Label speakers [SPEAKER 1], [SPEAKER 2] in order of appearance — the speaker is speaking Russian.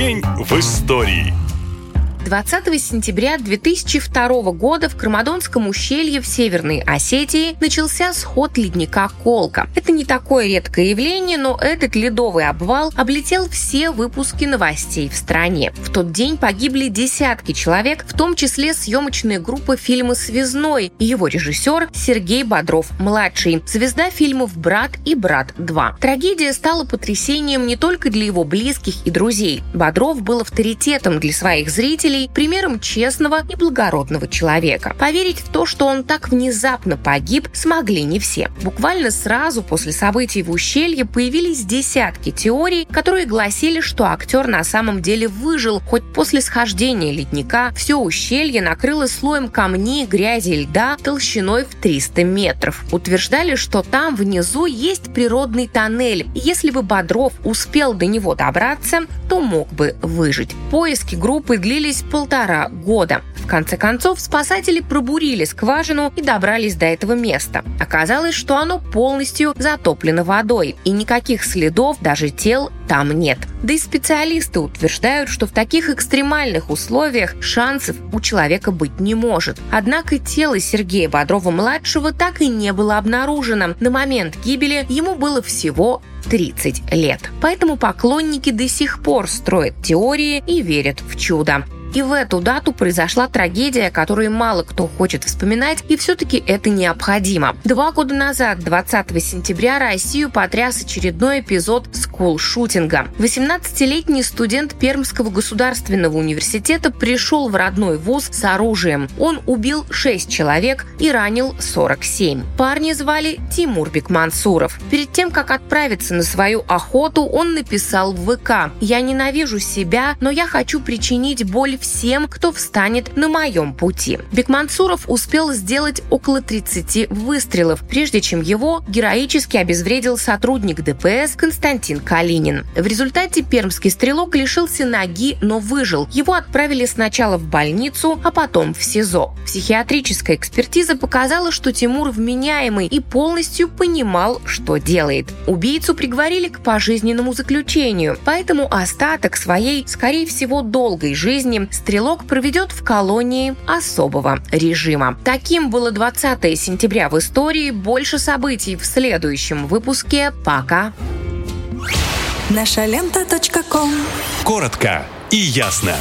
[SPEAKER 1] День в истории.
[SPEAKER 2] 20 сентября 2002 года в Кармадонском ущелье в Северной Осетии начался сход ледника Колка. Это не такое редкое явление, но этот ледовый обвал облетел все выпуски новостей в стране. В тот день погибли десятки человек, в том числе съемочная группа фильма «Связной» и его режиссер Сергей Бодров-младший, звезда фильмов «Брат» и «Брат 2». Трагедия стала потрясением не только для его близких и друзей. Бодров был авторитетом для своих зрителей зрителей примером честного и благородного человека. Поверить в то, что он так внезапно погиб, смогли не все. Буквально сразу после событий в ущелье появились десятки теорий, которые гласили, что актер на самом деле выжил, хоть после схождения ледника все ущелье накрыло слоем камней, грязи и льда толщиной в 300 метров. Утверждали, что там внизу есть природный тоннель, и если бы Бодров успел до него добраться, то мог бы выжить. Поиски группы длились длились полтора года. В конце концов, спасатели пробурили скважину и добрались до этого места. Оказалось, что оно полностью затоплено водой, и никаких следов, даже тел, там нет. Да и специалисты утверждают, что в таких экстремальных условиях шансов у человека быть не может. Однако тело Сергея Бодрова-младшего так и не было обнаружено. На момент гибели ему было всего 30 лет. Поэтому поклонники до сих пор строят теории и верят в чудо. И в эту дату произошла трагедия, которую мало кто хочет вспоминать, и все-таки это необходимо. Два года назад, 20 сентября, Россию потряс очередной эпизод скул-шутинга. 18-летний студент Пермского государственного университета пришел в родной вуз с оружием. Он убил 6 человек и ранил 47. Парни звали Тимур Бекмансуров. Перед тем, как отправиться на свою охоту, он написал в ВК «Я ненавижу себя, но я хочу причинить боль всем, кто встанет на моем пути. Бекмансуров успел сделать около 30 выстрелов, прежде чем его героически обезвредил сотрудник ДПС Константин Калинин. В результате пермский стрелок лишился ноги, но выжил. Его отправили сначала в больницу, а потом в СИЗО. Психиатрическая экспертиза показала, что Тимур вменяемый и полностью понимал, что делает. Убийцу приговорили к пожизненному заключению, поэтому остаток своей, скорее всего, долгой жизни стрелок проведет в колонии особого режима. Таким было 20 сентября в истории. Больше событий в следующем выпуске. Пока.
[SPEAKER 3] Наша лента.
[SPEAKER 1] Коротко и ясно.